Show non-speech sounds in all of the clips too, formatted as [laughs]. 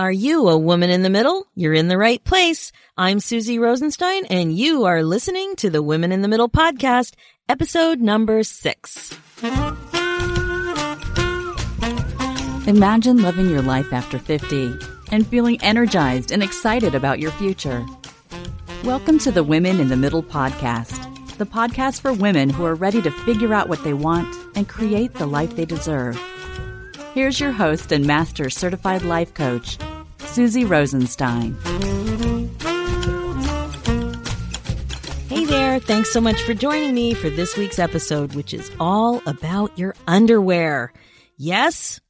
Are you a woman in the middle? You're in the right place. I'm Susie Rosenstein and you are listening to the Women in the Middle podcast, episode number six. Imagine living your life after 50 and feeling energized and excited about your future. Welcome to the Women in the Middle podcast, the podcast for women who are ready to figure out what they want and create the life they deserve. Here's your host and master certified life coach, Suzy Rosenstein. Hey there. Thanks so much for joining me for this week's episode, which is all about your underwear. Yes,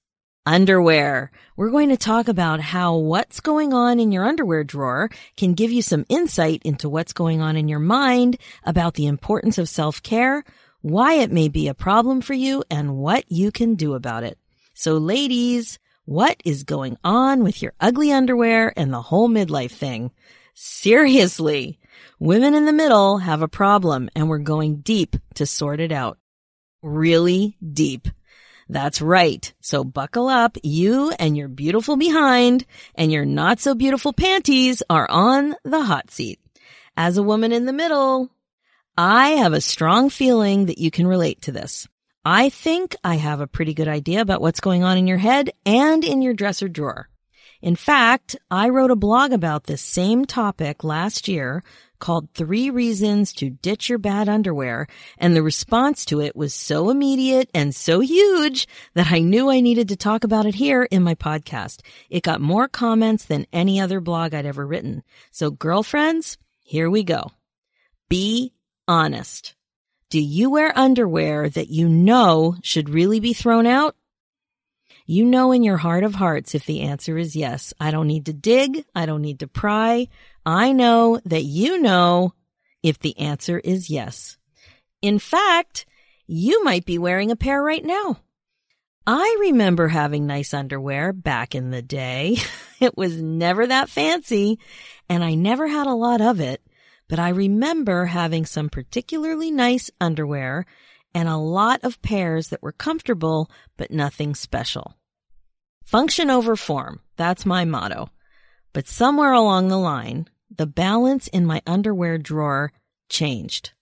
underwear. We're going to talk about how what's going on in your underwear drawer can give you some insight into what's going on in your mind about the importance of self-care, why it may be a problem for you, and what you can do about it. So ladies, what is going on with your ugly underwear and the whole midlife thing? Seriously, women in the middle have a problem and we're going deep to sort it out. Really deep. That's right. So buckle up. You and your beautiful behind and your not so beautiful panties are on the hot seat. As a woman in the middle, I have a strong feeling that you can relate to this. I think I have a pretty good idea about what's going on in your head and in your dresser drawer. In fact, I wrote a blog about this same topic last year called Three Reasons to Ditch Your Bad Underwear, and the response to it was so immediate and so huge that I knew I needed to talk about it here in my podcast. It got more comments than any other blog I'd ever written. So girlfriends, here we go. Be honest. Do you wear underwear that you know should really be thrown out? You know in your heart of hearts if the answer is yes. I don't need to dig. I don't need to pry. I know that you know if the answer is yes. In fact, you might be wearing a pair right now. I remember having nice underwear back in the day. [laughs] It was never that fancy and I never had a lot of it but I remember having some particularly nice underwear and a lot of pairs that were comfortable, but nothing special. Function over form. That's my motto. But somewhere along the line, the balance in my underwear drawer changed.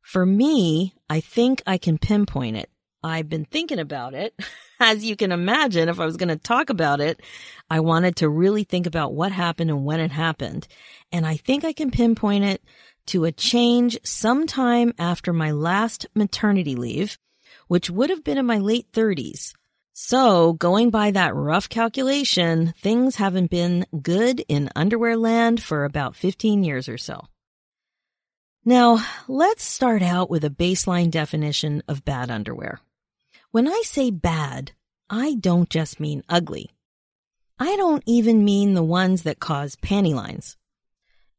For me, I think I can pinpoint it. I've been thinking about it. [laughs] As you can imagine, if I was going to talk about it, I wanted to really think about what happened and when it happened. And I think I can pinpoint it to a change sometime after my last maternity leave, which would have been in my late thirties. So going by that rough calculation, things haven't been good in underwear land for about 15 years or so. Now, let's start out with a baseline definition of bad underwear. When I say bad, I don't just mean ugly. I don't even mean the ones that cause panty lines.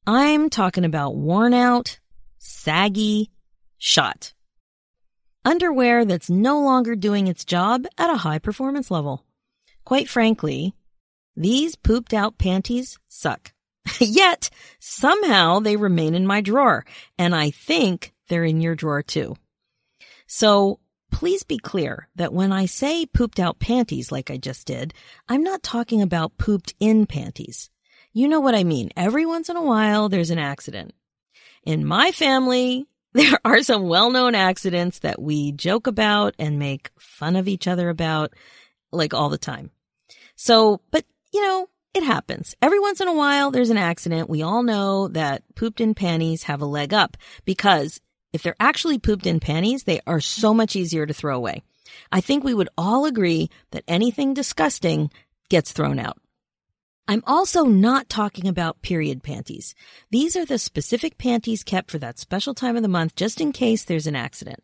I'm talking about worn out, saggy, shot. Underwear that's no longer doing its job at a high performance level. Quite frankly, these pooped out panties suck. [laughs] Yet, somehow they remain in my drawer, and I think they're in your drawer too. So, please be clear that when I say pooped out panties like I just did, I'm not talking about pooped in panties. You know what I mean. Every once in a while, there's an accident. In my family, [laughs] there are some well-known accidents that we joke about and make fun of each other about like all the time. So, but you know, it happens. Every once in a while, there's an accident. We all know that pooped in panties have a leg up because if they're actually pooped in panties, they are so much easier to throw away. I think we would all agree that anything disgusting gets thrown out. I'm also not talking about period panties. These are the specific panties kept for that special time of the month just in case there's an accident.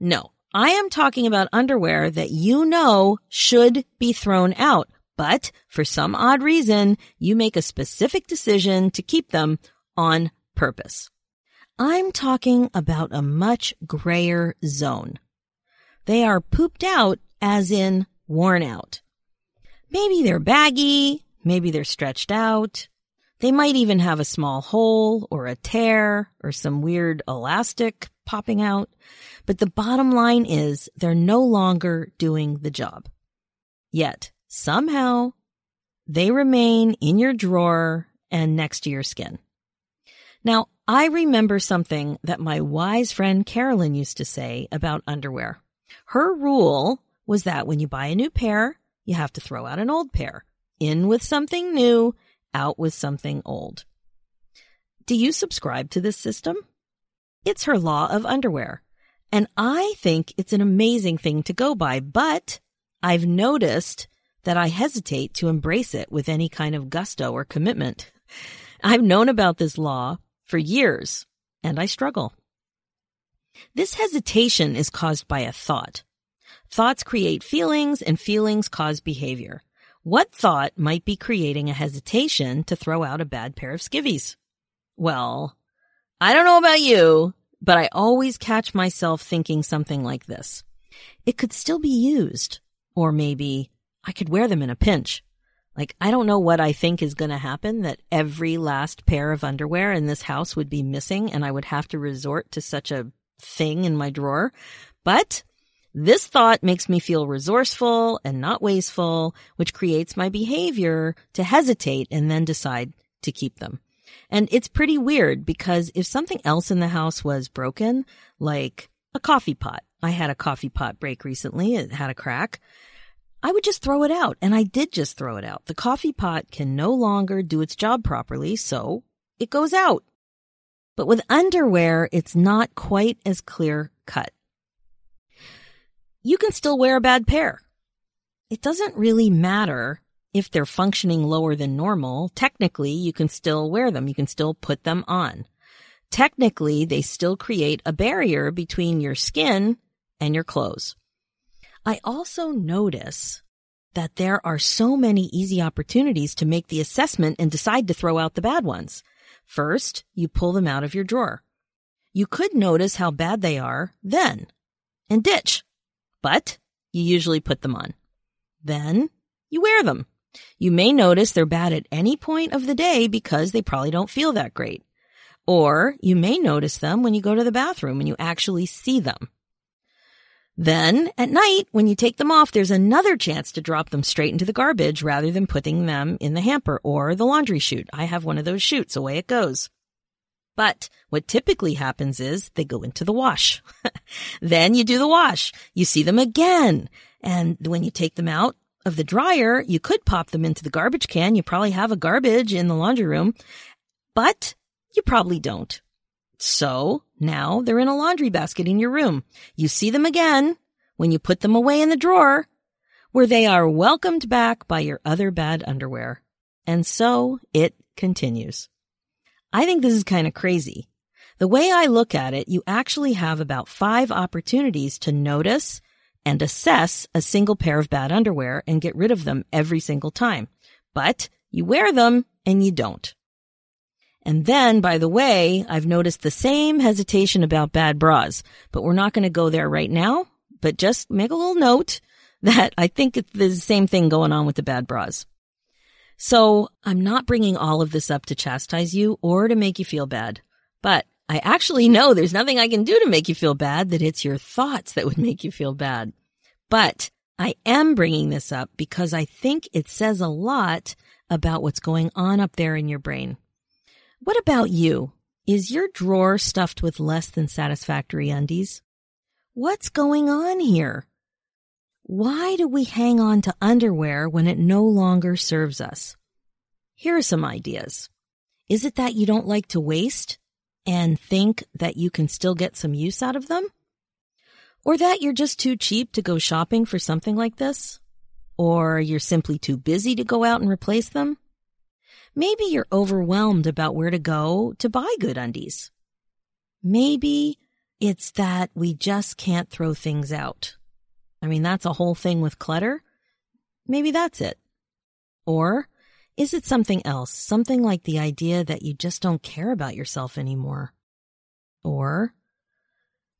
No, I am talking about underwear that you know should be thrown out, but for some odd reason, you make a specific decision to keep them on purpose. I'm talking about a much grayer zone. They are pooped out as in worn out. Maybe they're baggy, Maybe they're stretched out. They might even have a small hole or a tear or some weird elastic popping out. But the bottom line is they're no longer doing the job. Yet somehow they remain in your drawer and next to your skin. Now, I remember something that my wise friend Carolyn used to say about underwear. Her rule was that when you buy a new pair, you have to throw out an old pair. In with something new, out with something old. Do you subscribe to this system? It's her law of underwear. And I think it's an amazing thing to go by, but I've noticed that I hesitate to embrace it with any kind of gusto or commitment. [laughs] I've known about this law for years and I struggle. This hesitation is caused by a thought. Thoughts create feelings and feelings cause behavior. What thought might be creating a hesitation to throw out a bad pair of skivvies? Well, I don't know about you, but I always catch myself thinking something like this. It could still be used. Or maybe I could wear them in a pinch. Like, I don't know what I think is going to happen that every last pair of underwear in this house would be missing and I would have to resort to such a thing in my drawer. But this thought makes me feel resourceful and not wasteful, which creates my behavior to hesitate and then decide to keep them. And it's pretty weird because if something else in the house was broken, like a coffee pot, I had a coffee pot break recently. It had a crack. I would just throw it out. And I did just throw it out. The coffee pot can no longer do its job properly. So it goes out. But with underwear, it's not quite as clear cut. You can still wear a bad pair. It doesn't really matter if they're functioning lower than normal, technically you can still wear them. You can still put them on. Technically, they still create a barrier between your skin and your clothes. I also notice that there are so many easy opportunities to make the assessment and decide to throw out the bad ones. First, you pull them out of your drawer. You could notice how bad they are then and ditch, but you usually put them on. Then you wear them. You may notice they're bad at any point of the day because they probably don't feel that great. Or you may notice them when you go to the bathroom and you actually see them. Then at night, when you take them off, there's another chance to drop them straight into the garbage rather than putting them in the hamper or the laundry chute. I have one of those chutes. Away it goes. But what typically happens is they go into the wash. [laughs] then you do the wash. You see them again. And when you take them out, of the dryer, you could pop them into the garbage can. You probably have a garbage in the laundry room, but you probably don't. So now they're in a laundry basket in your room. You see them again when you put them away in the drawer where they are welcomed back by your other bad underwear. And so it continues. I think this is kind of crazy. The way I look at it, you actually have about five opportunities to notice and assess a single pair of bad underwear and get rid of them every single time. But you wear them and you don't. And then, by the way, I've noticed the same hesitation about bad bras, but we're not going to go there right now. But just make a little note [laughs] that I think it's the same thing going on with the bad bras. So I'm not bringing all of this up to chastise you or to make you feel bad, but I actually know there's nothing I can do to make you feel bad, that it's your thoughts that would make you feel bad. But I am bringing this up because I think it says a lot about what's going on up there in your brain. What about you? Is your drawer stuffed with less than satisfactory undies? What's going on here? Why do we hang on to underwear when it no longer serves us? Here are some ideas. Is it that you don't like to waste? and think that you can still get some use out of them? Or that you're just too cheap to go shopping for something like this? Or you're simply too busy to go out and replace them? Maybe you're overwhelmed about where to go to buy good undies. Maybe it's that we just can't throw things out. I mean, that's a whole thing with clutter. Maybe that's it. Or is it something else? Something like the idea that you just don't care about yourself anymore? Or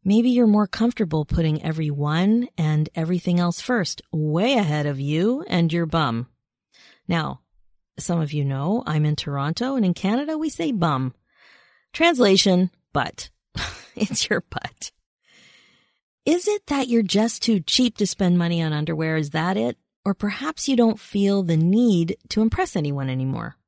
maybe you're more comfortable putting everyone and everything else first, way ahead of you and your bum. Now, some of you know I'm in Toronto and in Canada we say bum. Translation, butt. [laughs] it's your butt. Is it that you're just too cheap to spend money on underwear? Is that it? or perhaps you don't feel the need to impress anyone anymore.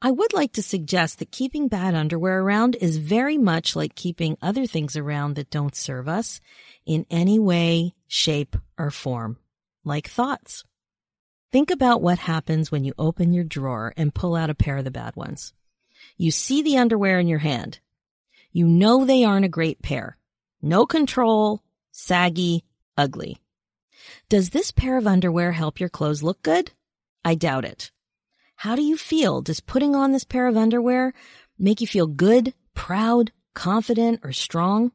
I would like to suggest that keeping bad underwear around is very much like keeping other things around that don't serve us in any way, shape, or form, like thoughts. Think about what happens when you open your drawer and pull out a pair of the bad ones. You see the underwear in your hand. You know they aren't a great pair. No control, saggy, ugly. Does this pair of underwear help your clothes look good? I doubt it. How do you feel? Does putting on this pair of underwear make you feel good, proud, confident, or strong?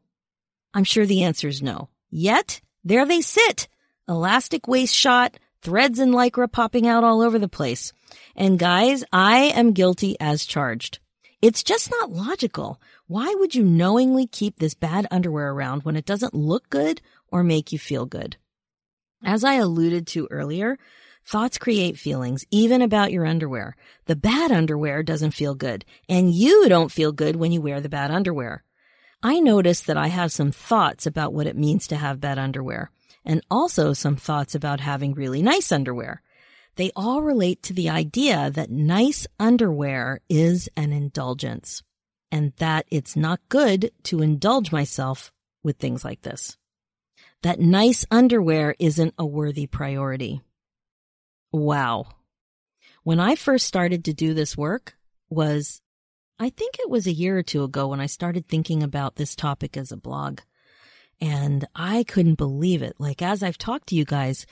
I'm sure the answer is no. Yet, there they sit. Elastic waist shot, threads and lycra popping out all over the place. And guys, I am guilty as charged. It's just not logical. Why would you knowingly keep this bad underwear around when it doesn't look good or make you feel good? As I alluded to earlier, Thoughts create feelings, even about your underwear. The bad underwear doesn't feel good, and you don't feel good when you wear the bad underwear. I notice that I have some thoughts about what it means to have bad underwear, and also some thoughts about having really nice underwear. They all relate to the idea that nice underwear is an indulgence, and that it's not good to indulge myself with things like this. That nice underwear isn't a worthy priority. Wow. When I first started to do this work was, I think it was a year or two ago when I started thinking about this topic as a blog. And I couldn't believe it. Like, as I've talked to you guys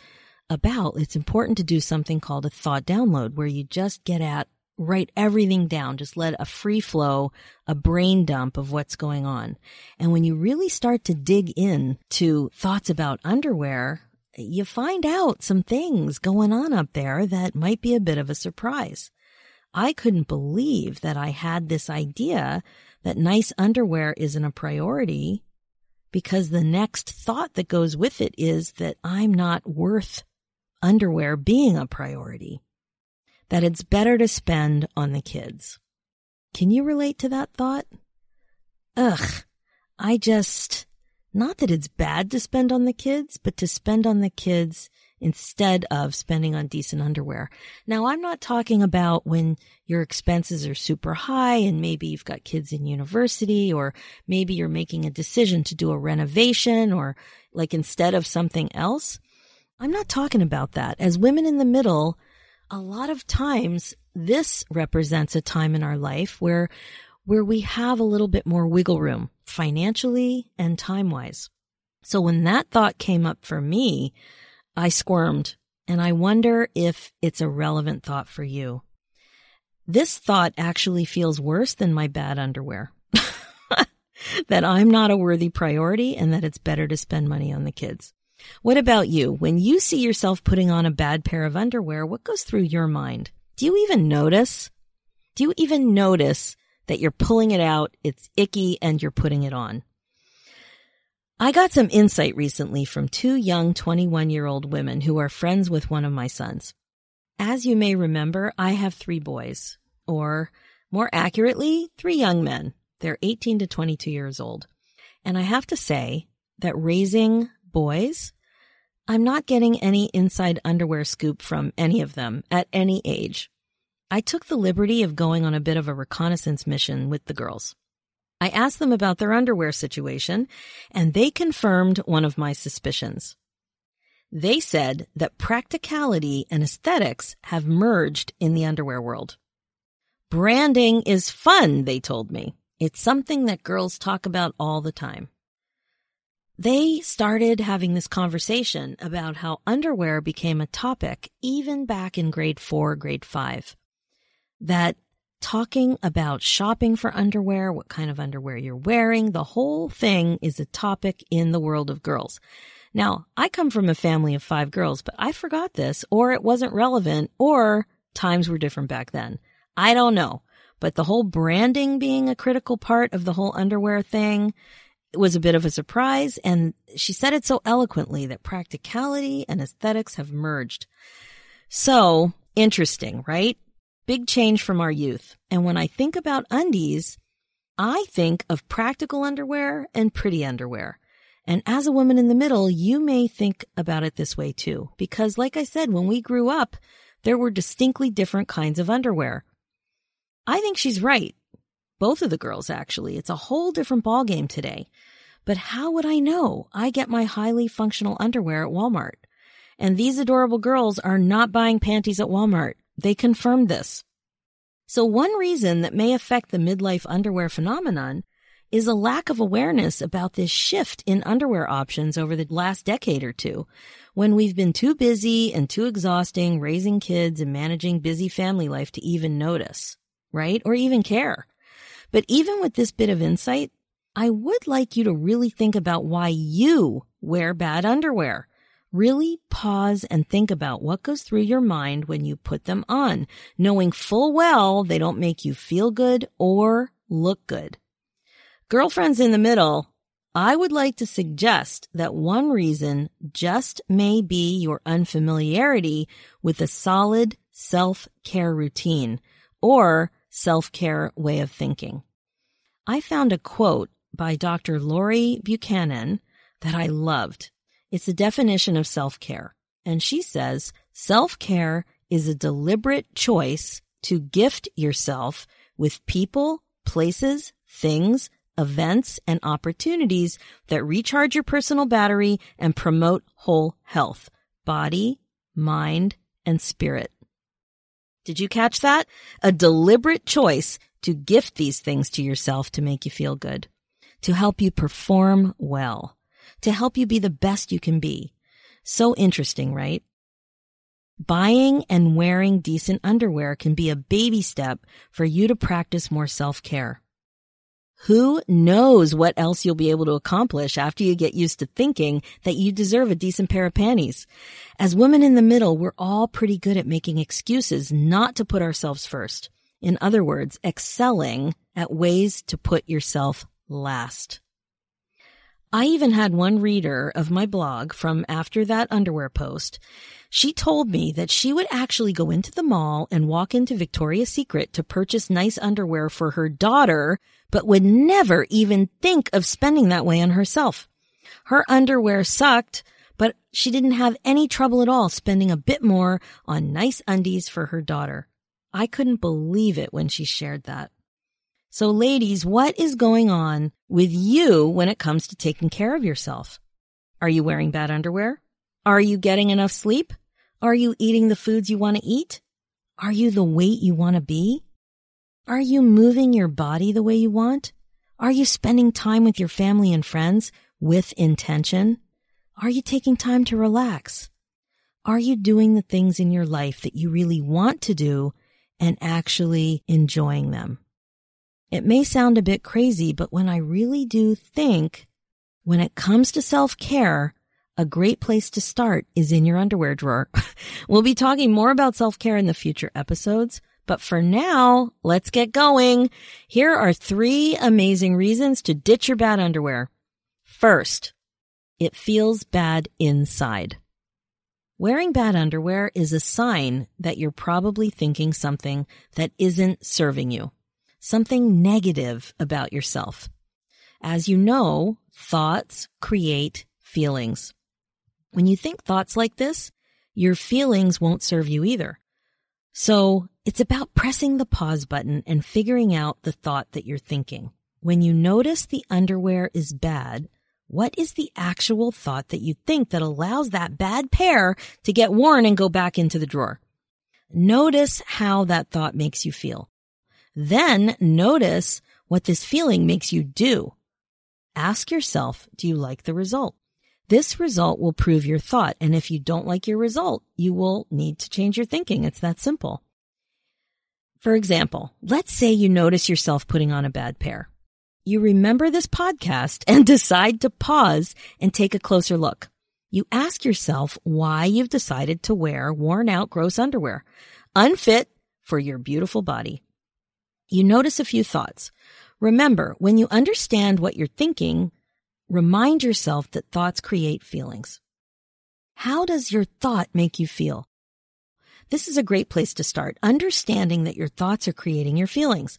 about, it's important to do something called a thought download where you just get at, write everything down, just let a free flow, a brain dump of what's going on. And when you really start to dig in to thoughts about underwear, you find out some things going on up there that might be a bit of a surprise. I couldn't believe that I had this idea that nice underwear isn't a priority because the next thought that goes with it is that I'm not worth underwear being a priority, that it's better to spend on the kids. Can you relate to that thought? Ugh, I just, not that it's bad to spend on the kids, but to spend on the kids instead of spending on decent underwear. Now, I'm not talking about when your expenses are super high and maybe you've got kids in university or maybe you're making a decision to do a renovation or like instead of something else. I'm not talking about that. As women in the middle, a lot of times this represents a time in our life where where we have a little bit more wiggle room financially and time wise. So when that thought came up for me, I squirmed and I wonder if it's a relevant thought for you. This thought actually feels worse than my bad underwear. [laughs] that I'm not a worthy priority and that it's better to spend money on the kids. What about you? When you see yourself putting on a bad pair of underwear, what goes through your mind? Do you even notice? Do you even notice that you're pulling it out, it's icky, and you're putting it on. I got some insight recently from two young 21 year old women who are friends with one of my sons. As you may remember, I have three boys, or more accurately, three young men. They're 18 to 22 years old. And I have to say that raising boys, I'm not getting any inside underwear scoop from any of them at any age. I took the liberty of going on a bit of a reconnaissance mission with the girls. I asked them about their underwear situation, and they confirmed one of my suspicions. They said that practicality and aesthetics have merged in the underwear world. Branding is fun, they told me. It's something that girls talk about all the time. They started having this conversation about how underwear became a topic even back in grade four, grade five that talking about shopping for underwear, what kind of underwear you're wearing, the whole thing is a topic in the world of girls. Now, I come from a family of five girls, but I forgot this, or it wasn't relevant, or times were different back then. I don't know. But the whole branding being a critical part of the whole underwear thing was a bit of a surprise. And she said it so eloquently that practicality and aesthetics have merged. So interesting, right? Big change from our youth. And when I think about undies, I think of practical underwear and pretty underwear. And as a woman in the middle, you may think about it this way too. Because like I said, when we grew up, there were distinctly different kinds of underwear. I think she's right. Both of the girls, actually. It's a whole different ballgame today. But how would I know? I get my highly functional underwear at Walmart. And these adorable girls are not buying panties at Walmart. They confirmed this. So one reason that may affect the midlife underwear phenomenon is a lack of awareness about this shift in underwear options over the last decade or two when we've been too busy and too exhausting raising kids and managing busy family life to even notice, right? Or even care. But even with this bit of insight, I would like you to really think about why you wear bad underwear. Really pause and think about what goes through your mind when you put them on, knowing full well they don't make you feel good or look good. Girlfriends in the middle, I would like to suggest that one reason just may be your unfamiliarity with a solid self-care routine or self-care way of thinking. I found a quote by Dr. Laurie Buchanan that I loved. It's a definition of self-care. And she says, self-care is a deliberate choice to gift yourself with people, places, things, events, and opportunities that recharge your personal battery and promote whole health, body, mind, and spirit. Did you catch that? A deliberate choice to gift these things to yourself to make you feel good, to help you perform well, to help you be the best you can be. So interesting, right? Buying and wearing decent underwear can be a baby step for you to practice more self-care. Who knows what else you'll be able to accomplish after you get used to thinking that you deserve a decent pair of panties. As women in the middle, we're all pretty good at making excuses not to put ourselves first. In other words, excelling at ways to put yourself last. I even had one reader of my blog from after that underwear post. She told me that she would actually go into the mall and walk into Victoria's Secret to purchase nice underwear for her daughter but would never even think of spending that way on herself. Her underwear sucked, but she didn't have any trouble at all spending a bit more on nice undies for her daughter. I couldn't believe it when she shared that. So ladies, what is going on with you when it comes to taking care of yourself? Are you wearing bad underwear? Are you getting enough sleep? Are you eating the foods you want to eat? Are you the weight you want to be? Are you moving your body the way you want? Are you spending time with your family and friends with intention? Are you taking time to relax? Are you doing the things in your life that you really want to do and actually enjoying them? It may sound a bit crazy, but when I really do think when it comes to self care, a great place to start is in your underwear drawer. [laughs] we'll be talking more about self care in the future episodes. But for now, let's get going. Here are three amazing reasons to ditch your bad underwear. First, it feels bad inside. Wearing bad underwear is a sign that you're probably thinking something that isn't serving you, something negative about yourself. As you know, thoughts create feelings. When you think thoughts like this, your feelings won't serve you either. So it's about pressing the pause button and figuring out the thought that you're thinking. When you notice the underwear is bad, what is the actual thought that you think that allows that bad pair to get worn and go back into the drawer? Notice how that thought makes you feel. Then notice what this feeling makes you do. Ask yourself, do you like the result? This result will prove your thought. And if you don't like your result, you will need to change your thinking. It's that simple. For example, let's say you notice yourself putting on a bad pair. You remember this podcast and [laughs] decide to pause and take a closer look. You ask yourself why you've decided to wear worn out gross underwear, unfit for your beautiful body. You notice a few thoughts. Remember, when you understand what you're thinking, Remind yourself that thoughts create feelings. How does your thought make you feel? This is a great place to start, understanding that your thoughts are creating your feelings,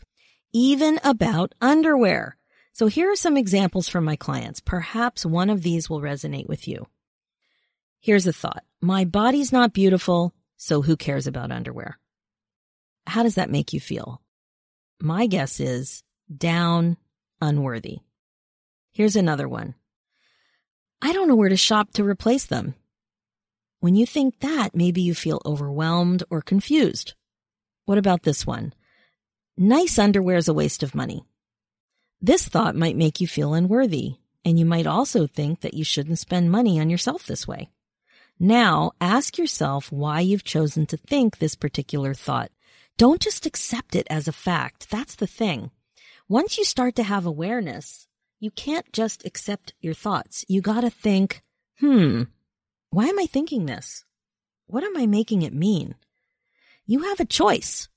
even about underwear. So here are some examples from my clients. Perhaps one of these will resonate with you. Here's a thought. My body's not beautiful, so who cares about underwear? How does that make you feel? My guess is down, unworthy. Here's another one. I don't know where to shop to replace them. When you think that, maybe you feel overwhelmed or confused. What about this one? Nice underwear is a waste of money. This thought might make you feel unworthy, and you might also think that you shouldn't spend money on yourself this way. Now, ask yourself why you've chosen to think this particular thought. Don't just accept it as a fact. That's the thing. Once you start to have awareness, you can't just accept your thoughts. You gotta think, hmm, why am I thinking this? What am I making it mean? You have a choice.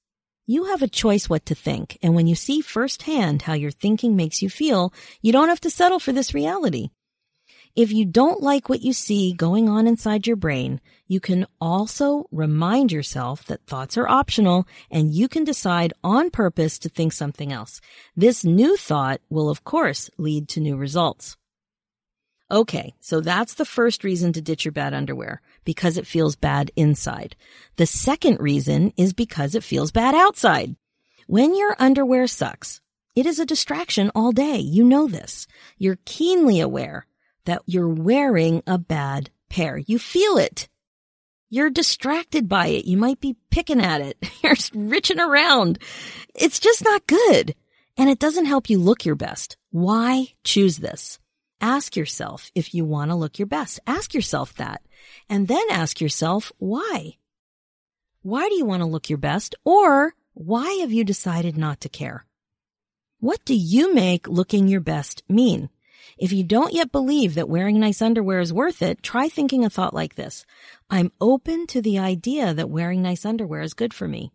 You have a choice what to think. And when you see firsthand how your thinking makes you feel, you don't have to settle for this reality. If you don't like what you see going on inside your brain, you can also remind yourself that thoughts are optional and you can decide on purpose to think something else. This new thought will of course lead to new results. Okay, so that's the first reason to ditch your bad underwear, because it feels bad inside. The second reason is because it feels bad outside. When your underwear sucks, it is a distraction all day. You know this. You're keenly aware that you're wearing a bad pair. You feel it. You're distracted by it. You might be picking at it. [laughs] You're reaching around. It's just not good. And it doesn't help you look your best. Why choose this? Ask yourself if you want to look your best. Ask yourself that. And then ask yourself why. Why do you want to look your best? Or why have you decided not to care? What do you make looking your best mean? If you don't yet believe that wearing nice underwear is worth it, try thinking a thought like this. I'm open to the idea that wearing nice underwear is good for me.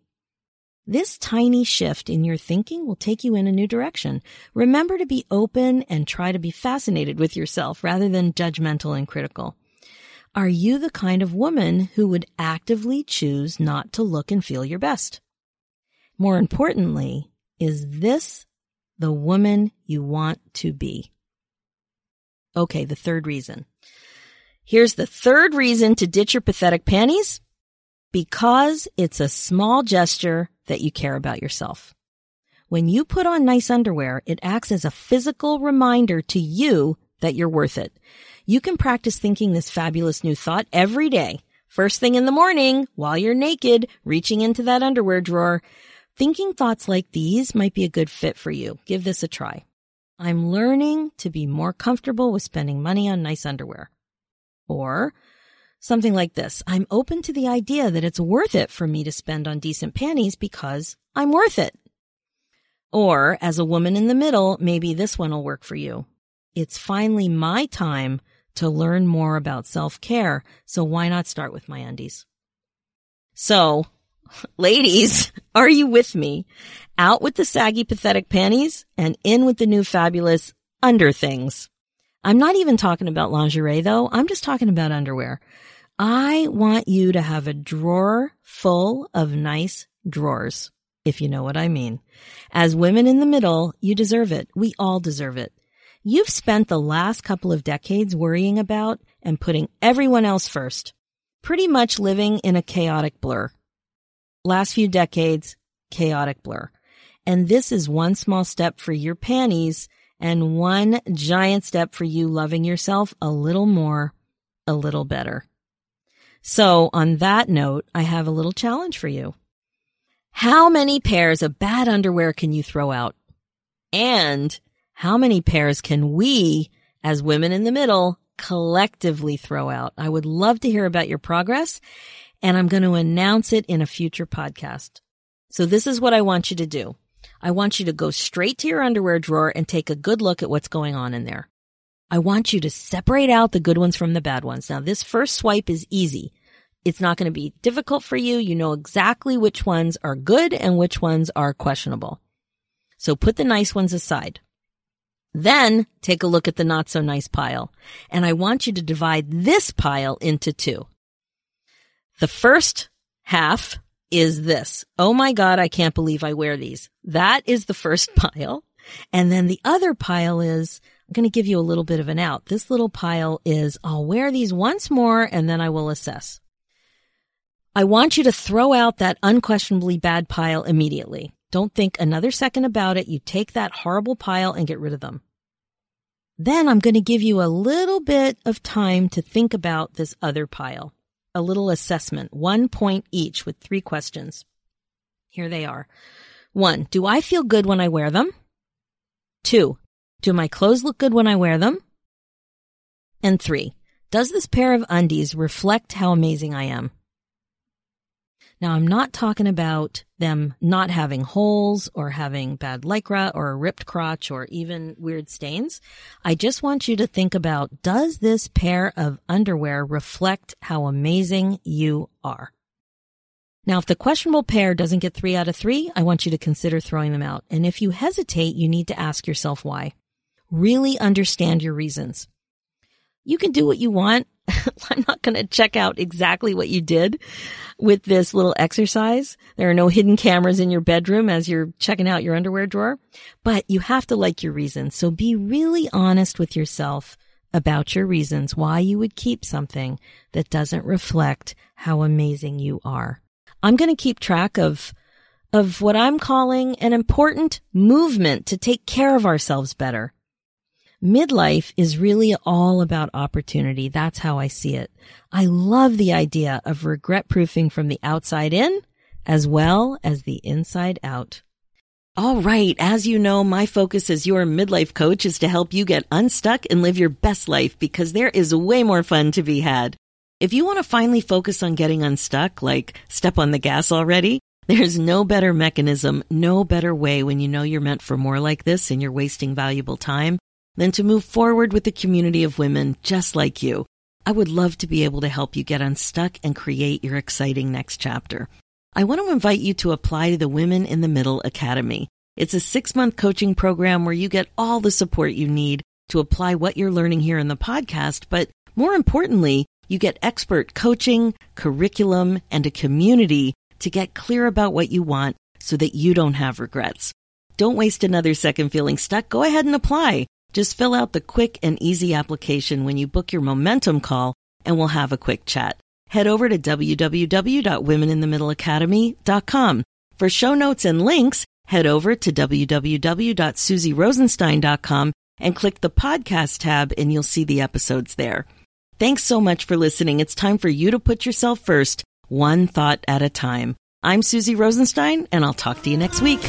This tiny shift in your thinking will take you in a new direction. Remember to be open and try to be fascinated with yourself rather than judgmental and critical. Are you the kind of woman who would actively choose not to look and feel your best? More importantly, is this the woman you want to be? Okay, the third reason. Here's the third reason to ditch your pathetic panties because it's a small gesture that you care about yourself. When you put on nice underwear, it acts as a physical reminder to you that you're worth it. You can practice thinking this fabulous new thought every day. First thing in the morning, while you're naked, reaching into that underwear drawer. Thinking thoughts like these might be a good fit for you. Give this a try. I'm learning to be more comfortable with spending money on nice underwear. Or, Something like this. I'm open to the idea that it's worth it for me to spend on decent panties because I'm worth it. Or as a woman in the middle, maybe this one will work for you. It's finally my time to learn more about self-care. So why not start with my undies? So, ladies, are you with me? Out with the saggy, pathetic panties and in with the new fabulous under things. I'm not even talking about lingerie though. I'm just talking about underwear. I want you to have a drawer full of nice drawers, if you know what I mean. As women in the middle, you deserve it. We all deserve it. You've spent the last couple of decades worrying about and putting everyone else first, pretty much living in a chaotic blur. Last few decades, chaotic blur. And this is one small step for your panties and one giant step for you loving yourself a little more, a little better. So on that note, I have a little challenge for you. How many pairs of bad underwear can you throw out? And how many pairs can we, as women in the middle, collectively throw out? I would love to hear about your progress and I'm going to announce it in a future podcast. So this is what I want you to do. I want you to go straight to your underwear drawer and take a good look at what's going on in there. I want you to separate out the good ones from the bad ones. Now, this first swipe is easy. It's not going to be difficult for you. You know exactly which ones are good and which ones are questionable. So put the nice ones aside. Then take a look at the not so nice pile. And I want you to divide this pile into two. The first half is this. Oh my God, I can't believe I wear these. That is the first [laughs] pile. And then the other pile is, I'm going to give you a little bit of an out. This little pile is, I'll wear these once more and then I will assess. I want you to throw out that unquestionably bad pile immediately. Don't think another second about it. You take that horrible pile and get rid of them. Then I'm going to give you a little bit of time to think about this other pile. A little assessment, one point each with three questions. Here they are. One, do I feel good when I wear them? Two, do my clothes look good when I wear them? And three, does this pair of undies reflect how amazing I am? Now, I'm not talking about them not having holes or having bad lycra or a ripped crotch or even weird stains. I just want you to think about, does this pair of underwear reflect how amazing you are? Now, if the questionable pair doesn't get three out of three, I want you to consider throwing them out. And if you hesitate, you need to ask yourself why. Really understand your reasons. You can do what you want. [laughs] I'm not going to check out exactly what you did with this little exercise. There are no hidden cameras in your bedroom as you're checking out your underwear drawer, but you have to like your reasons. So be really honest with yourself about your reasons why you would keep something that doesn't reflect how amazing you are. I'm going to keep track of of what I'm calling an important movement to take care of ourselves better. Midlife is really all about opportunity. That's how I see it. I love the idea of regret proofing from the outside in as well as the inside out. All right. As you know, my focus as your midlife coach is to help you get unstuck and live your best life because there is way more fun to be had. If you want to finally focus on getting unstuck, like step on the gas already, [laughs] there's no better mechanism, no better way when you know you're meant for more like this and you're wasting valuable time than to move forward with a community of women just like you. I would love to be able to help you get unstuck and create your exciting next chapter. I want to invite you to apply to the Women in the Middle Academy. It's a six month coaching program where you get all the support you need to apply what you're learning here in the podcast, but more importantly, you get expert coaching, curriculum, and a community to get clear about what you want so that you don't have regrets. Don't waste another second feeling stuck. Go ahead and apply. Just fill out the quick and easy application when you book your momentum call and we'll have a quick chat. Head over to www.womeninthemiddleacademy.com. For show notes and links, head over to www.susierosenstein.com and click the podcast tab and you'll see the episodes there. Thanks so much for listening. It's time for you to put yourself first, one thought at a time. I'm Susie Rosenstein and I'll talk to you next week.